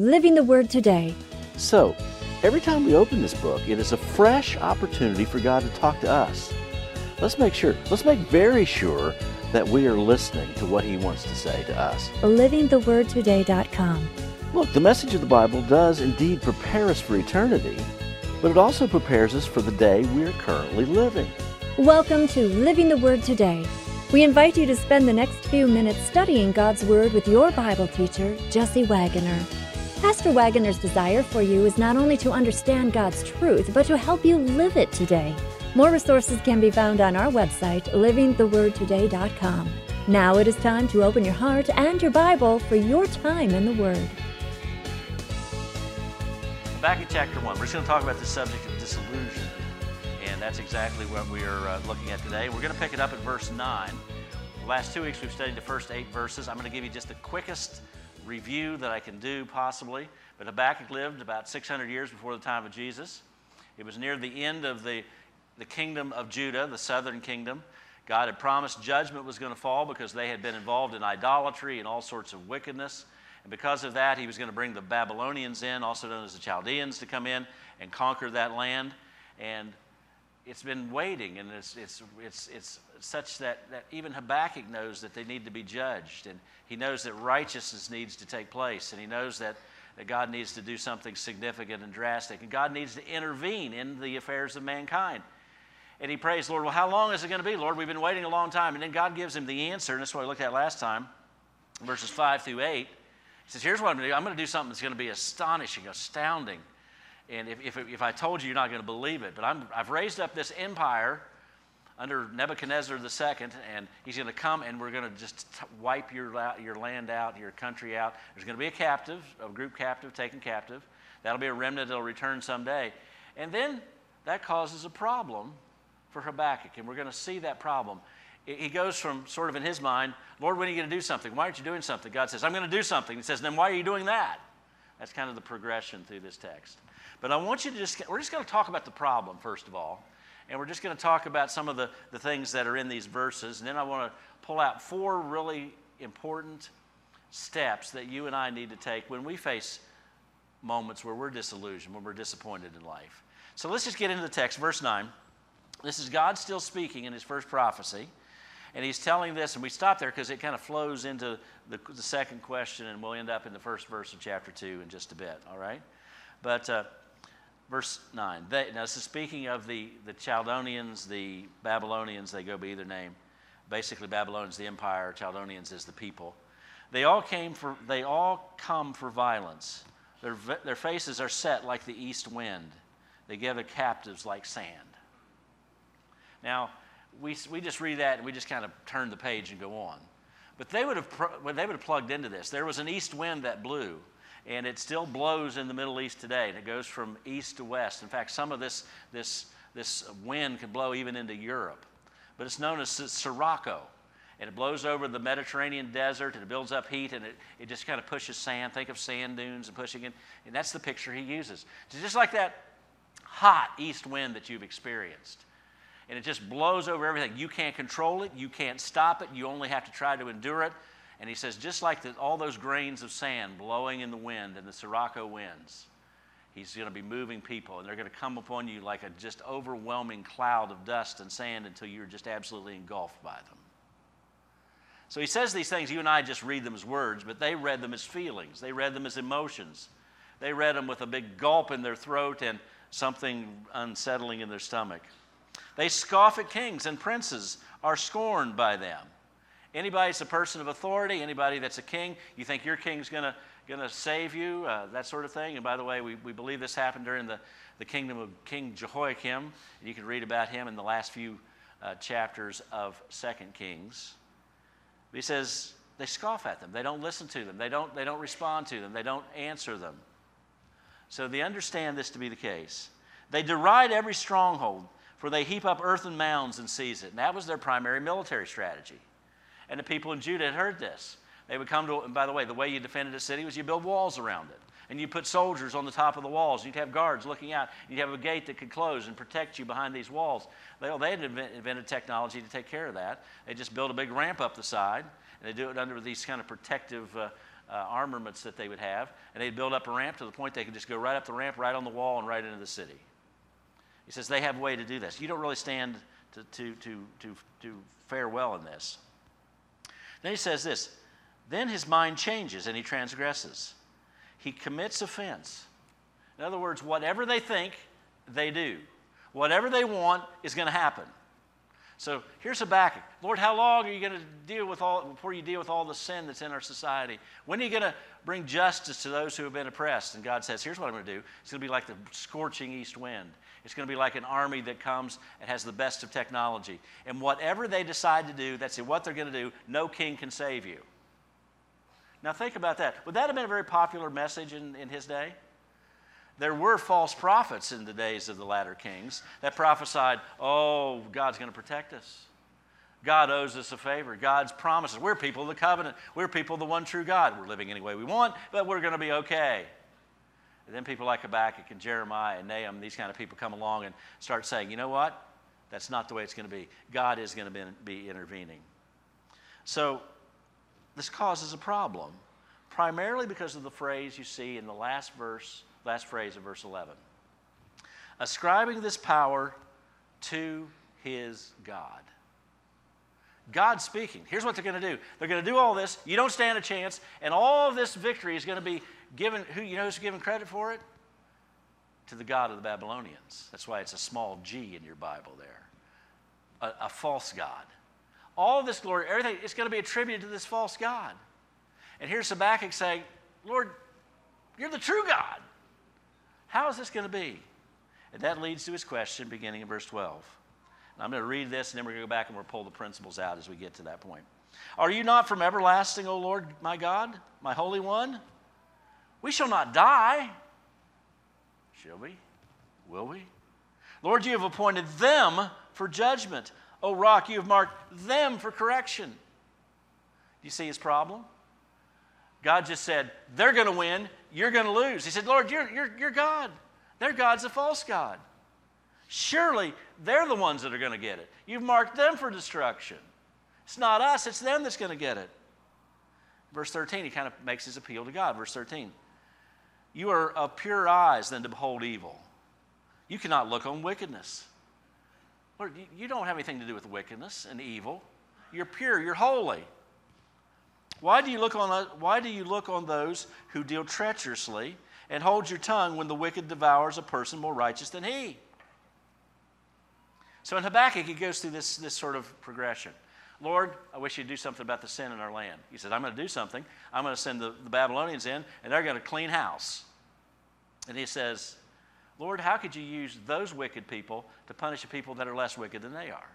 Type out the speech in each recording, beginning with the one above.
Living the Word Today. So, every time we open this book, it is a fresh opportunity for God to talk to us. Let's make sure, let's make very sure that we are listening to what He wants to say to us. LivingTheWordToday.com. Look, the message of the Bible does indeed prepare us for eternity, but it also prepares us for the day we are currently living. Welcome to Living the Word Today. We invite you to spend the next few minutes studying God's Word with your Bible teacher, Jesse Wagoner. Pastor Wagoner's desire for you is not only to understand God's truth, but to help you live it today. More resources can be found on our website, livingthewordtoday.com. Now it is time to open your heart and your Bible for your time in the Word. Back in chapter 1, we're just going to talk about the subject of disillusion. And that's exactly what we are uh, looking at today. We're going to pick it up at verse 9. The last two weeks we've studied the first eight verses. I'm going to give you just the quickest review that I can do possibly. But Habakkuk lived about 600 years before the time of Jesus. It was near the end of the, the kingdom of Judah, the southern kingdom. God had promised judgment was going to fall because they had been involved in idolatry and all sorts of wickedness. And because of that, he was going to bring the Babylonians in, also known as the Chaldeans, to come in and conquer that land. And it's been waiting, and it's, it's, it's, it's such that, that even Habakkuk knows that they need to be judged. And he knows that righteousness needs to take place. And he knows that, that God needs to do something significant and drastic. And God needs to intervene in the affairs of mankind. And he prays, Lord, well, how long is it going to be? Lord, we've been waiting a long time. And then God gives him the answer, and that's what we looked at last time, verses 5 through 8. He says, Here's what I'm going to do. I'm going to do something that's going to be astonishing, astounding. And if, if, if I told you, you're not going to believe it. But I'm, I've raised up this empire under Nebuchadnezzar II, and he's going to come and we're going to just wipe your, your land out, your country out. There's going to be a captive, a group captive taken captive. That'll be a remnant that'll return someday. And then that causes a problem for Habakkuk, and we're going to see that problem he goes from sort of in his mind, Lord, when are you going to do something? Why aren't you doing something? God says, I'm going to do something. He says, then why are you doing that? That's kind of the progression through this text. But I want you to just, we're just going to talk about the problem, first of all. And we're just going to talk about some of the, the things that are in these verses. And then I want to pull out four really important steps that you and I need to take when we face moments where we're disillusioned, when we're disappointed in life. So let's just get into the text. Verse 9. This is God still speaking in his first prophecy. And he's telling this, and we stop there because it kind of flows into the, the, second question, and we'll end up in the first verse of chapter 2 in just a bit, all right? But uh, verse 9. They, now, this is speaking of the, the Chaldeans, the Babylonians, they go by either name. Basically, Babylonians the empire, Chaldeans is the people. They all, came for, they all come for violence. Their, their faces are set like the east wind. They gather captives like sand. Now, we, we just read that and we just kind of turn the page and go on. But they would, have, they would have plugged into this. There was an east wind that blew, and it still blows in the Middle East today, and it goes from east to west. In fact, some of this, this, this wind can blow even into Europe. But it's known as Sirocco, and it blows over the Mediterranean desert, and it builds up heat, and it, it just kind of pushes sand. Think of sand dunes and pushing it, and that's the picture he uses. It's just like that hot east wind that you've experienced and it just blows over everything. You can't control it, you can't stop it, you only have to try to endure it. And he says, just like the, all those grains of sand blowing in the wind and the Sirocco winds, he's going to be moving people, and they're going to come upon you like a just overwhelming cloud of dust and sand until you're just absolutely engulfed by them. So he says these things, you and I just read them as words, but they read them as feelings. They read them as emotions. They read them with a big gulp in their throat and something unsettling in their stomach. They scoff at kings, and princes are scorned by them. Anybody that's a person of authority, anybody that's a king, you think your king's going to going to save you, uh, that sort of thing. And by the way, we, we believe this happened during the, the kingdom of King Jehoiakim. You can read about him in the last few uh, chapters of Second Kings. But he says they scoff at them. They don't listen to them. They don't, they don't respond to them. They don't answer them. So they understand this to be the case. They deride every stronghold for they heap up earthen mounds and seize it. And that was their primary military strategy. And the people in Judah had heard this. They would come to, and by the way, the way you defended a city was you build walls around it. And you put soldiers on the top of the walls. You'd have guards looking out. You'd have a gate that could close and protect you behind these walls. They, they had invented technology to take care of that. They just built a big ramp up the side, and they do it under these kind of protective uh, uh, armaments that they would have, and they'd build up a ramp to the point they could just go right up the ramp, right on the wall, and right into the city. He says they have a way to do this. You don't really stand to, to, to, to, to fare well in this. Then he says this then his mind changes and he transgresses. He commits offense. In other words, whatever they think, they do. Whatever they want is going to happen. So here's Habakkuk. Lord, how long are you going to deal with all before you deal with all the sin that's in our society? When are you going to bring justice to those who have been oppressed? And God says, here's what I'm going to do. It's going to be like the scorching east wind. It's going to be like an army that comes and has the best of technology. And whatever they decide to do, that's what they're going to do. No king can save you. Now think about that. Would that have been a very popular message in, in his day? There were false prophets in the days of the latter kings that prophesied, oh, God's going to protect us. God owes us a favor. God's promises. We're people of the covenant. We're people of the one true God. We're living any way we want, but we're going to be okay. And then people like Habakkuk and Jeremiah and Nahum, these kind of people come along and start saying, you know what? That's not the way it's going to be. God is going to be, be intervening. So this causes a problem, primarily because of the phrase you see in the last verse last phrase of verse 11. Ascribing this power to his God. God speaking. Here's what they're going to do. They're going to do all this. You don't stand a chance, and all this victory is going to be given. Who you know who's given credit for it? To the God of the Babylonians. That's why it's a small G in your Bible there. A, a false God. All this glory, everything, is going to be attributed to this false God. And here's Habakkuk saying, Lord, you're the true God. How is this going to be? And that leads to his question beginning in verse 12. I'm going to read this and then we're going to go back and we'll pull the principles out as we get to that point. Are you not from everlasting, O Lord my God, my Holy One? We shall not die. Shall we? Will we? Lord, you have appointed them for judgment. O rock, you have marked them for correction. Do you see his problem? God just said, they're going to win, you're going to lose. He said, Lord, you're, you're, you're God. Their God's a false God. Surely they're the ones that are going to get it. You've marked them for destruction. It's not us, it's them that's going to get it. Verse 13, he kind of makes his appeal to God. Verse 13, you are of purer eyes than to behold evil. You cannot look on wickedness. Lord, you don't have anything to do with wickedness and evil. You're pure, you're holy. Why do you look on, why do you look on those who deal treacherously and hold your tongue when the wicked devours a person more righteous than he? So in Habakkuk, he goes through this, this sort of progression. Lord, I wish you'd do something about the sin in our land. He says, I'm going to do something. I'm going to send the, the Babylonians in, and they're going to clean house. And he says, Lord, how could you use those wicked people to punish the people that are less wicked than they are?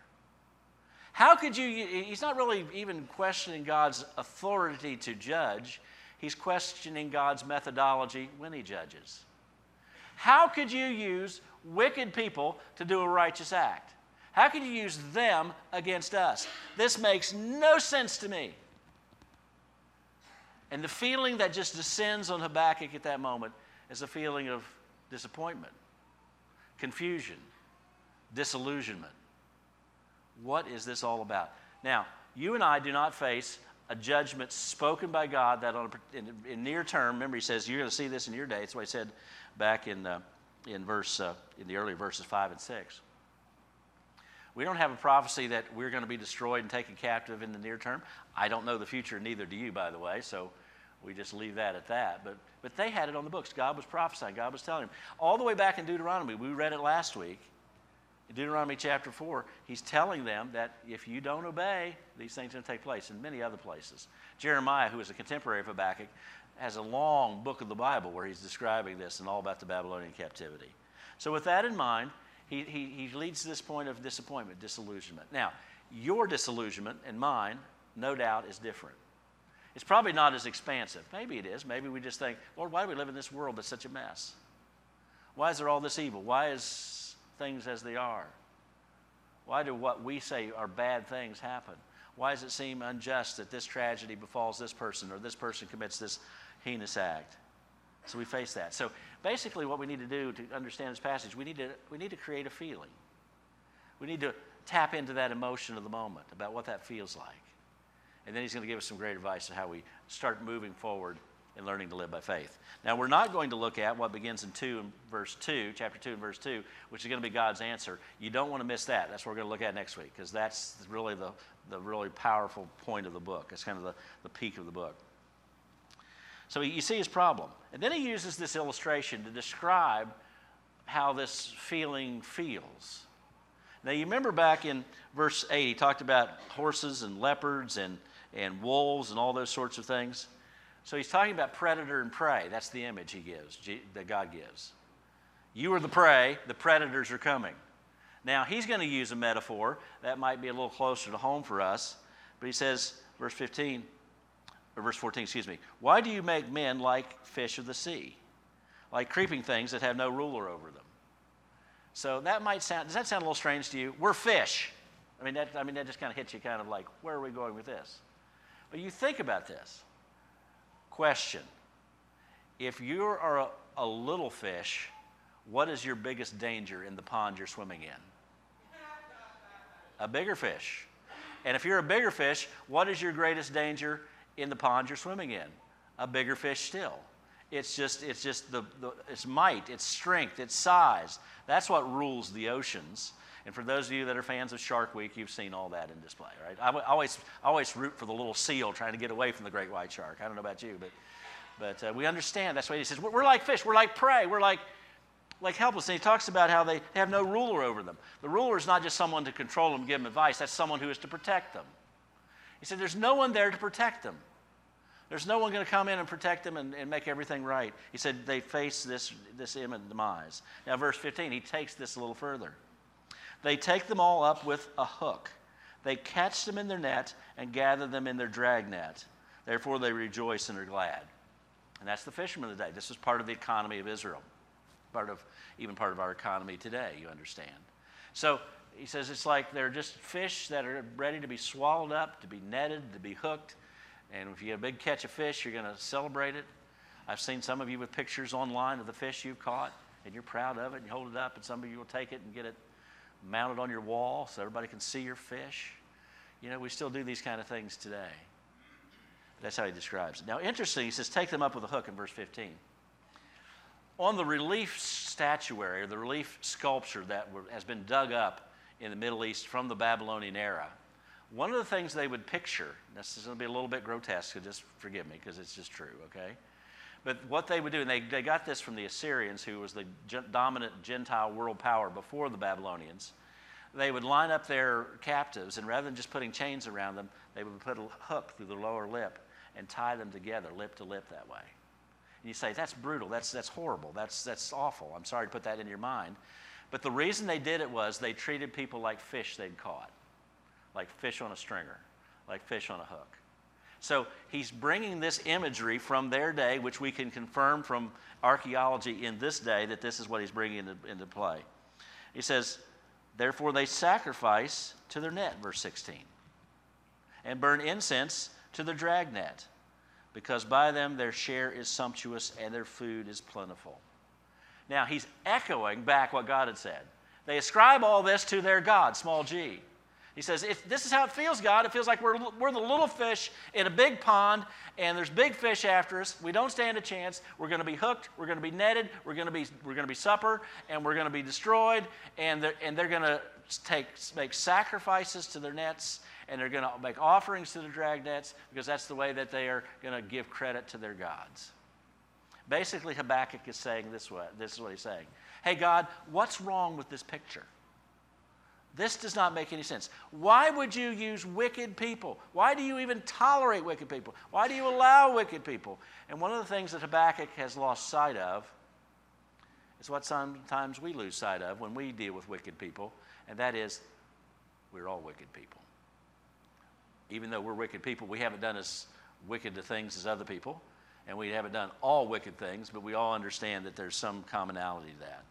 How could you? He's not really even questioning God's authority to judge, he's questioning God's methodology when he judges. How could you use wicked people to do a righteous act? How can you use them against us? This makes no sense to me. And the feeling that just descends on Habakkuk at that moment is a feeling of disappointment, confusion, disillusionment. What is this all about? Now, you and I do not face a judgment spoken by God that on a, in, in, near term, remember he says you're going to see this in your day. That's what he said back in, uh, in verse uh, in the earlier verses five and six. We don't have a prophecy that we're going to be destroyed and taken captive in the near term. I don't know the future, neither do you, by the way. So we just leave that at that. But but they had it on the books. God was prophesying. God was telling them all the way back in Deuteronomy. We read it last week. In Deuteronomy chapter 4, he's telling them that if you don't obey, these things are going to take place in many other places. Jeremiah, who is a contemporary of Habakkuk, has a long book of the Bible where he's describing this and all about the Babylonian captivity. So, with that in mind, he, he, he leads to this point of disappointment, disillusionment. Now, your disillusionment and mine, no doubt, is different. It's probably not as expansive. Maybe it is. Maybe we just think, Lord, why do we live in this world that's such a mess? Why is there all this evil? Why is things as they are? Why do what we say are bad things happen? Why does it seem unjust that this tragedy befalls this person or this person commits this heinous act? So we face that. So basically, what we need to do to understand this passage, we need to, we need to create a feeling. We need to tap into that emotion of the moment about what that feels like. And then he's going to give us some great advice on how we start moving forward and learning to live by faith. Now, we're not going to look at what begins in 2 and verse 2, chapter 2 and verse 2, which is going to be God's answer. You don't want to miss that. That's what we're going to look at next week, because that's really the, the really powerful point of the book. It's kind of the, the peak of the book. So you see his problem. And then he uses this illustration to describe how this feeling feels. Now, you remember back in verse 8, he talked about horses and leopards and, and wolves and all those sorts of things. So he's talking about predator and prey. That's the image he gives, that God gives. You are the prey, the predators are coming. Now, he's going to use a metaphor that might be a little closer to home for us, but he says, verse 15, or verse 14, excuse me, why do you make men like fish of the sea, like creeping things that have no ruler over them? So that might sound, does that sound a little strange to you? We're fish. I mean, that, I mean, that just kind of hits you kind of like, where are we going with this? But you think about this. Question If you are a, a little fish, what is your biggest danger in the pond you're swimming in? A bigger fish. And if you're a bigger fish, what is your greatest danger in the pond you're swimming in? A bigger fish still. It's just, it's just the, the, its might, its strength, its size. That's what rules the oceans. And for those of you that are fans of Shark Week, you've seen all that in display, right? I always, always root for the little seal trying to get away from the great white shark. I don't know about you, but, but uh, we understand. That's why he says, we're, like fish. We're like prey. We're like, like helpless. And he talks about how they have no ruler over them. The ruler is not just someone to control them, give them advice. That's someone who is to protect them. He said, there's no one there to protect them. There's no one going to come in and protect them and, and, make everything right. He said they face this, this imminent demise. Now, verse 15, he takes this a little further. They take them all up with a hook. They catch them in their net and gather them in their drag net. Therefore, they rejoice and are glad. And that's the fishermen of the day. This is part of the economy of Israel, part of even part of our economy today, you understand. So he says it's like they're just fish that are ready to be swallowed up, to be netted, to be hooked. And if you get a big catch of fish, you're going to celebrate it. I've seen some of you with pictures online of the fish you've caught, and you're proud of it, and you hold it up, and some of you will take it and get it mounted on your wall so everybody can see your fish. You know, we still do these kind of things today. That's how he describes it. Now, interesting, he says, take them up with a hook in verse 15. On the relief statuary, or the relief sculpture that has been dug up in the Middle East from the Babylonian era, one of the things they would picture, this is going to be a little bit grotesque, so just forgive me because it's just true, okay? But what they would do, and they, they got this from the Assyrians, who was the dominant Gentile world power before the Babylonians. They would line up their captives, and rather than just putting chains around them, they would put a hook through the lower lip and tie them together, lip to lip, that way. And you say, that's brutal, that's, that's horrible, that's, that's awful. I'm sorry to put that in your mind. But the reason they did it was they treated people like fish they'd caught, like fish on a stringer, like fish on a hook. So he's bringing this imagery from their day, which we can confirm from archaeology in this day that this is what he's bringing into, into play. He says, Therefore they sacrifice to their net, verse 16, and burn incense to their dragnet, because by them their share is sumptuous and their food is plentiful. Now he's echoing back what God had said. They ascribe all this to their God, small g. He says, if this is how it feels, God, it feels like we're, we're the little fish in a big pond, and there's big fish after us. We don't stand a chance. We're going to be hooked. We're going to be netted. We're going to be, we're going to be supper, and we're going to be destroyed. And they're, and they're going to take, make sacrifices to their nets, and they're going to make offerings to the drag nets, because that's the way that they are going to give credit to their gods. Basically, Habakkuk is saying this way. This is what he's saying. Hey, God, what's wrong with this picture? This does not make any sense. Why would you use wicked people? Why do you even tolerate wicked people? Why do you allow wicked people? And one of the things that Habakkuk has lost sight of is what sometimes we lose sight of when we deal with wicked people, and that is we're all wicked people. Even though we're wicked people, we haven't done as wicked to things as other people, and we haven't done all wicked things, but we all understand that there's some commonality to that.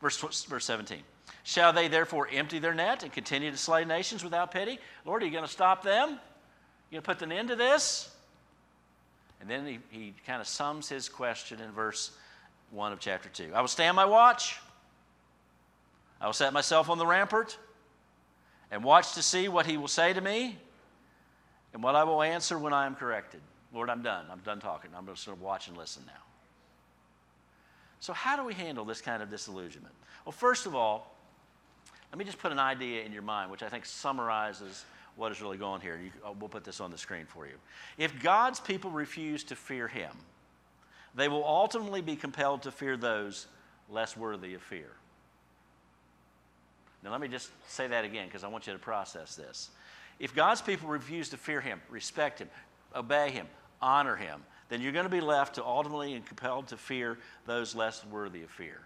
Verse, verse 17. Shall they therefore empty their net and continue to slay nations without pity? Lord, are you going to stop them? You going to put an end to this? And then he, he kind of sums his question in verse 1 of chapter 2. I will stand my watch. I will set myself on the rampart and watch to see what he will say to me. and what I will answer when I am corrected. Lord, I'm done. I'm done talking. I'm going to watch and listen now. So, how do we handle this kind of disillusionment? Well, first of all, let me just put an idea in your mind, which I think summarizes what is really going here. You, uh, we'll put this on the screen for you. If God's people refuse to fear Him, they will ultimately be compelled to fear those less worthy of fear. Now, let me just say that again because I want you to process this. If God's people refuse to fear Him, respect Him, obey Him, honor Him, then you're going to be left to ultimately and compelled to fear those less worthy of fear.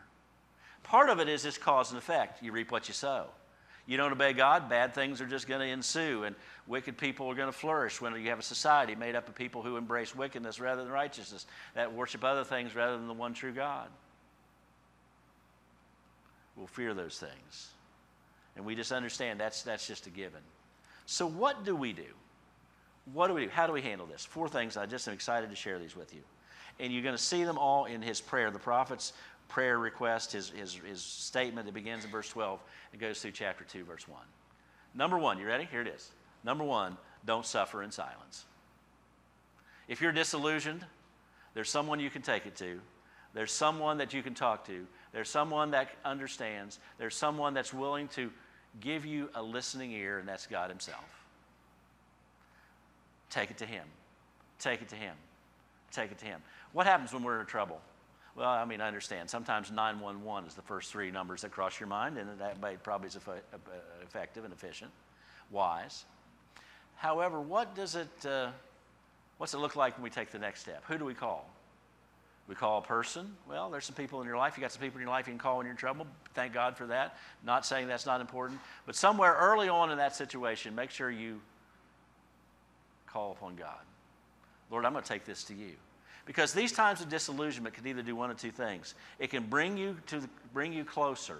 Part of it is this cause and effect. You reap what you sow. You don't obey God, bad things are just going to ensue, and wicked people are going to flourish when you have a society made up of people who embrace wickedness rather than righteousness, that worship other things rather than the one true God. We'll fear those things. And we just understand that's, that's just a given. So, what do we do? What do we do? How do we handle this? Four things. I just am excited to share these with you. And you're going to see them all in his prayer. The prophet's prayer request, his, his, his statement that begins in verse 12 and goes through chapter 2, verse 1. Number one, you ready? Here it is. Number one, don't suffer in silence. If you're disillusioned, there's someone you can take it to. There's someone that you can talk to. There's someone that understands. There's someone that's willing to give you a listening ear, and that's God Himself. Take it to Him. Take it to Him. Take it to Him. What happens when we're in trouble? Well, I mean, I understand. Sometimes 911 is the first three numbers that cross your mind, and that probably is effective and efficient, wise. However, what does it, uh, what's it look like when we take the next step? Who do we call? We call a person. Well, there's some people in your life. You got some people in your life you can call when you're in trouble. Thank God for that. Not saying that's not important, but somewhere early on in that situation, make sure you call upon God. Lord, I'm going to take this to you. Because these times of disillusionment can either do one of two things. It can bring you to bring you closer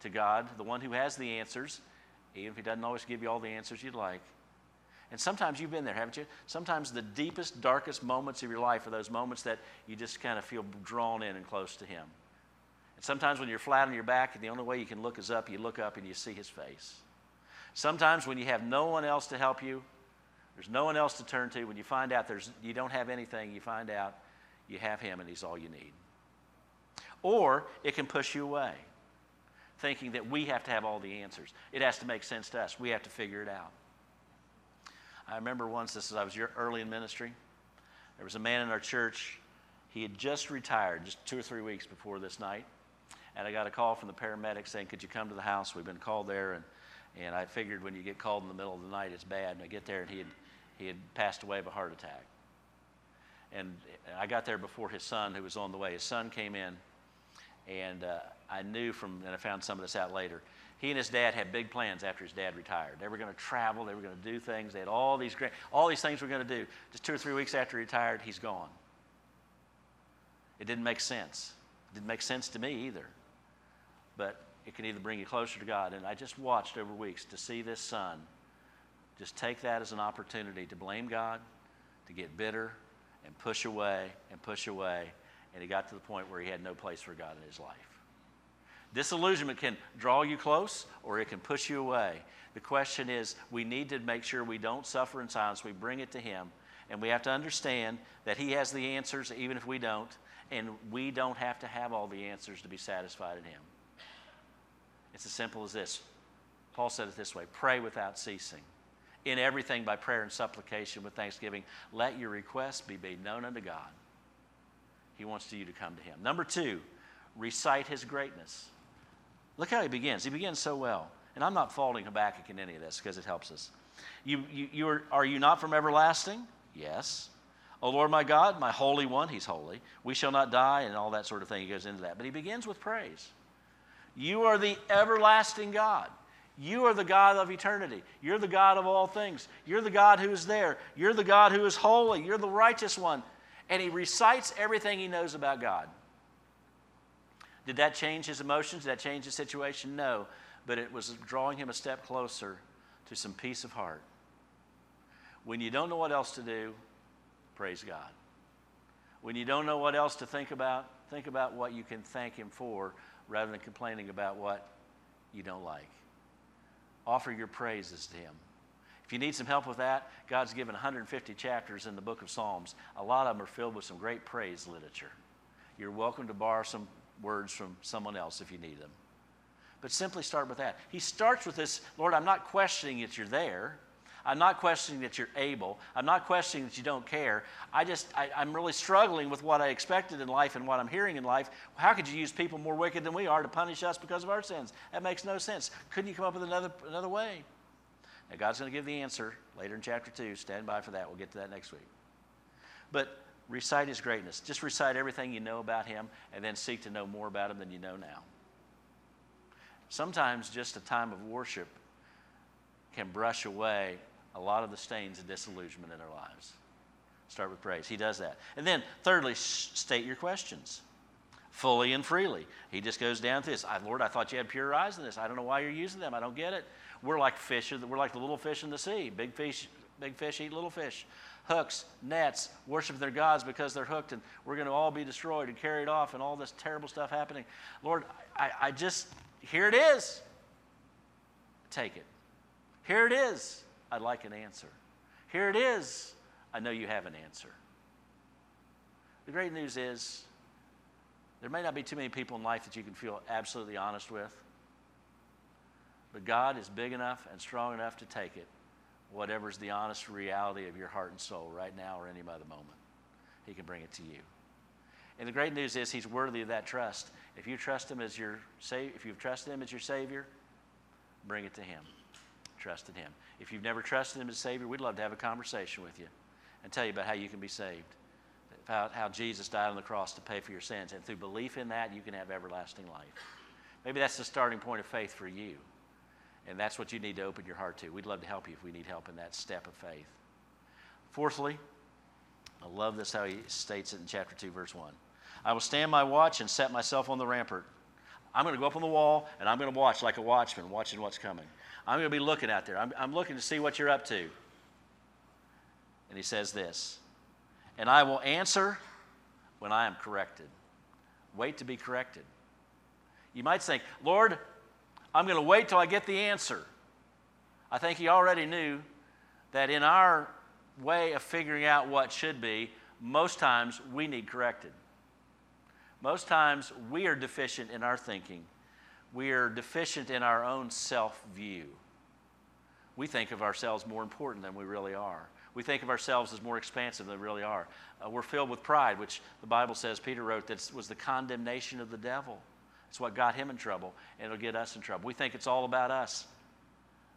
to God, the one who has the answers, even if he doesn't always give you all the answers you'd like. And sometimes you've been there, haven't you? Sometimes the deepest, darkest moments of your life are those moments that you just kind of feel drawn in and close to Him. And sometimes when you're flat on your back and the only way you can look is up, you look up and you see His face. Sometimes when you have no one else to help you, there's no one else to turn to. When you find out there's, you don't have anything, you find out you have Him and He's all you need. Or it can push you away, thinking that we have to have all the answers. It has to make sense to us. We have to figure it out. I remember once, this is, I was early in ministry. There was a man in our church. He had just retired, just two or three weeks before this night. And I got a call from the paramedics saying, Could you come to the house? We've been called there. And, and I figured when you get called in the middle of the night, it's bad. And I get there, and he had, he had passed away of a heart attack. And I got there before his son, who was on the way. His son came in, and uh, I knew from, and I found some of this out later, he and his dad had big plans after his dad retired. They were going to travel, they were going to do things, they had all these great, all these things we're going to do. Just two or three weeks after he retired, he's gone. It didn't make sense. It didn't make sense to me either. But it can either bring you closer to God. And I just watched over weeks to see this son just take that as an opportunity to blame God, to get bitter, and push away and push away. And he got to the point where he had no place for God in his life. Disillusionment can draw you close or it can push you away. The question is, we need to make sure we don't suffer in silence. We bring it to Him. And we have to understand that He has the answers, even if we don't. And we don't have to have all the answers to be satisfied in Him. It's as simple as this. Paul said it this way pray without ceasing. In everything by prayer and supplication with thanksgiving, let your requests be made known unto God. He wants you to come to Him. Number two, recite His greatness. Look how he begins. He begins so well. And I'm not faulting Habakkuk in any of this because it helps us. You, you, you are, are you not from everlasting? Yes. O Lord my God, my Holy One, He's holy. We shall not die, and all that sort of thing. He goes into that. But he begins with praise. You are the everlasting God. You are the God of eternity. You're the God of all things. You're the God who is there. You're the God who is holy. You're the righteous one. And he recites everything he knows about God. Did that change his emotions? Did that change the situation? No. But it was drawing him a step closer to some peace of heart. When you don't know what else to do, praise God. When you don't know what else to think about, think about what you can thank Him for rather than complaining about what you don't like. Offer your praises to Him. If you need some help with that, God's given 150 chapters in the book of Psalms. A lot of them are filled with some great praise literature. You're welcome to borrow some words from someone else if you need them. But simply start with that. He starts with this Lord, I'm not questioning that you're there. I'm not questioning that you're able. I'm not questioning that you don't care. I just, I, am really struggling with what I expected in life and what I'm hearing in life. How could you use people more wicked than we are to punish us because of our sins? That makes no sense. Couldn't you come up with another, another way? Now, God's going to give the answer later in chapter 2. Stand by for that. We'll get to that next week. But recite his greatness. Just recite everything you know about him and then seek to know more about him than you know now. Sometimes just a time of worship can brush away a lot of the stains of disillusionment in our lives. Start with praise. He does that. And then, thirdly, state your questions fully and freely. He just goes down to this. Lord, I thought you had pure eyes in this. I don't know why you're using them. I don't get it. We're like fish. We're like the little fish in the sea. Big fish, big fish eat little fish. Hooks, nets, worship their gods because they're hooked, and we're going to all be destroyed and carried off, and all this terrible stuff happening. Lord, I, I just here it is. Take it. Here it is. I'd like an answer. Here it is. I know you have an answer. The great news is there may not be too many people in life that you can feel absolutely honest with, but God is big enough and strong enough to take it, whatever's the honest reality of your heart and soul right now or any other moment. He can bring it to you. And the great news is He's worthy of that trust. If you trust Him as your if you've trusted Him as your Savior, bring it to Him. Trust in Him. If you've never trusted Him as Savior, we'd love to have a conversation with you and tell you about how you can be saved, about how Jesus died on the cross to pay for your sins. And through belief in that, you can have everlasting life. Maybe that's the starting point of faith for you. And that's what you need to open your heart to. We'd love to help you if we need help in that step of faith. Fourthly, I love this how he states it in chapter 2, verse 1. I will stand my watch and set myself on the rampart. I'm going to go up on the wall and I'm going to watch like a watchman, watching what's coming. I'm going to be looking out there. I'm, I'm looking to see what you're up to. And he says this And I will answer when I am corrected. Wait to be corrected. You might think, Lord, I'm going to wait till I get the answer. I think he already knew that in our way of figuring out what should be, most times we need corrected. Most times we are deficient in our thinking we are deficient in our own self view. We think of ourselves more important than we really are. We think of ourselves as more expansive than we really are. Uh, we're filled with pride, which the Bible says, Peter wrote, that was the condemnation of the devil. It's what got him in trouble, and it'll get us in trouble. We think it's all about us.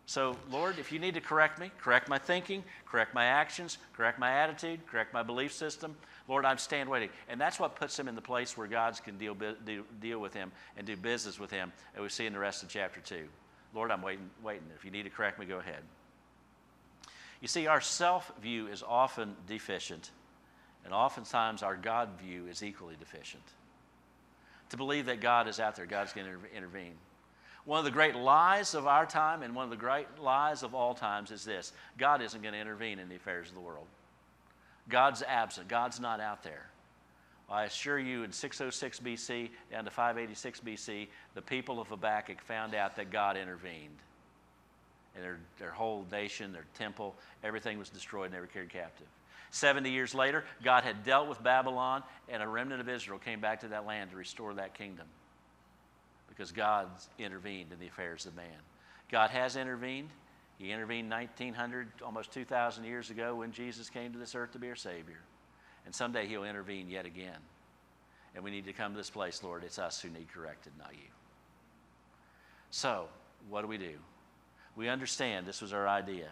So, Lord, if you need to correct me, correct my thinking, correct my actions, correct my attitude, correct my belief system, Lord, I'm stand waiting. And that's what puts him in the place where God can deal, deal, deal with him and do business with him. And we see in the rest of chapter 2. Lord, I'm waiting, waiting. If you need to correct me, go ahead. You see, our self view is often deficient, and oftentimes our God view is equally deficient. To believe that God is out there, God's going to intervene. One of the great lies of our time and one of the great lies of all times is this God isn't going to intervene in the affairs of the world. God's absent, God's not out there. I assure you, in 606 BC down to 586 BC, the people of Habakkuk found out that God intervened. And their, their whole nation, their temple, everything was destroyed and they were carried captive. 70 years later, God had dealt with Babylon, and a remnant of Israel came back to that land to restore that kingdom because God intervened in the affairs of man. God has intervened. He intervened 1900, almost 2,000 years ago when Jesus came to this earth to be our Savior. And someday He'll intervene yet again. And we need to come to this place, Lord. It's us who need corrected, not you. So, what do we do? We understand this was our idea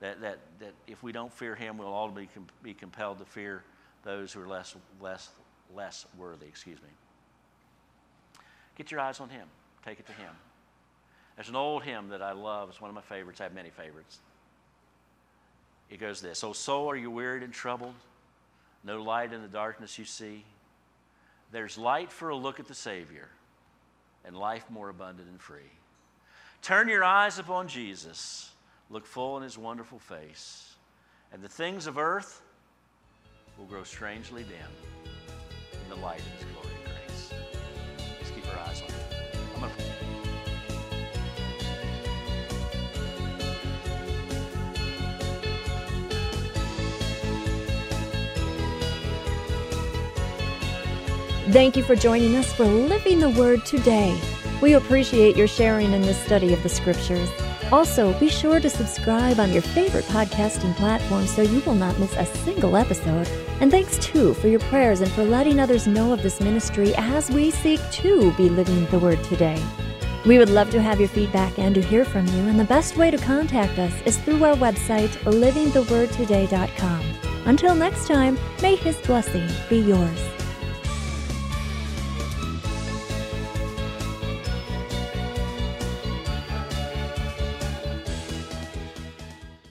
that, that, that if we don't fear Him, we'll all be, be compelled to fear those who are less, less, less worthy. Excuse me. Get your eyes on Him, take it to Him. There's an old hymn that I love. It's one of my favorites. I have many favorites. It goes this Oh, soul, are you wearied and troubled? No light in the darkness you see? There's light for a look at the Savior and life more abundant and free. Turn your eyes upon Jesus, look full in his wonderful face, and the things of earth will grow strangely dim in the light of his glory and grace. Let's keep our eyes on him. Thank you for joining us for Living the Word today. We appreciate your sharing in this study of the Scriptures. Also, be sure to subscribe on your favorite podcasting platform so you will not miss a single episode. And thanks too for your prayers and for letting others know of this ministry as we seek to be living the Word today. We would love to have your feedback and to hear from you, and the best way to contact us is through our website, livingthewordtoday.com. Until next time, may His blessing be yours.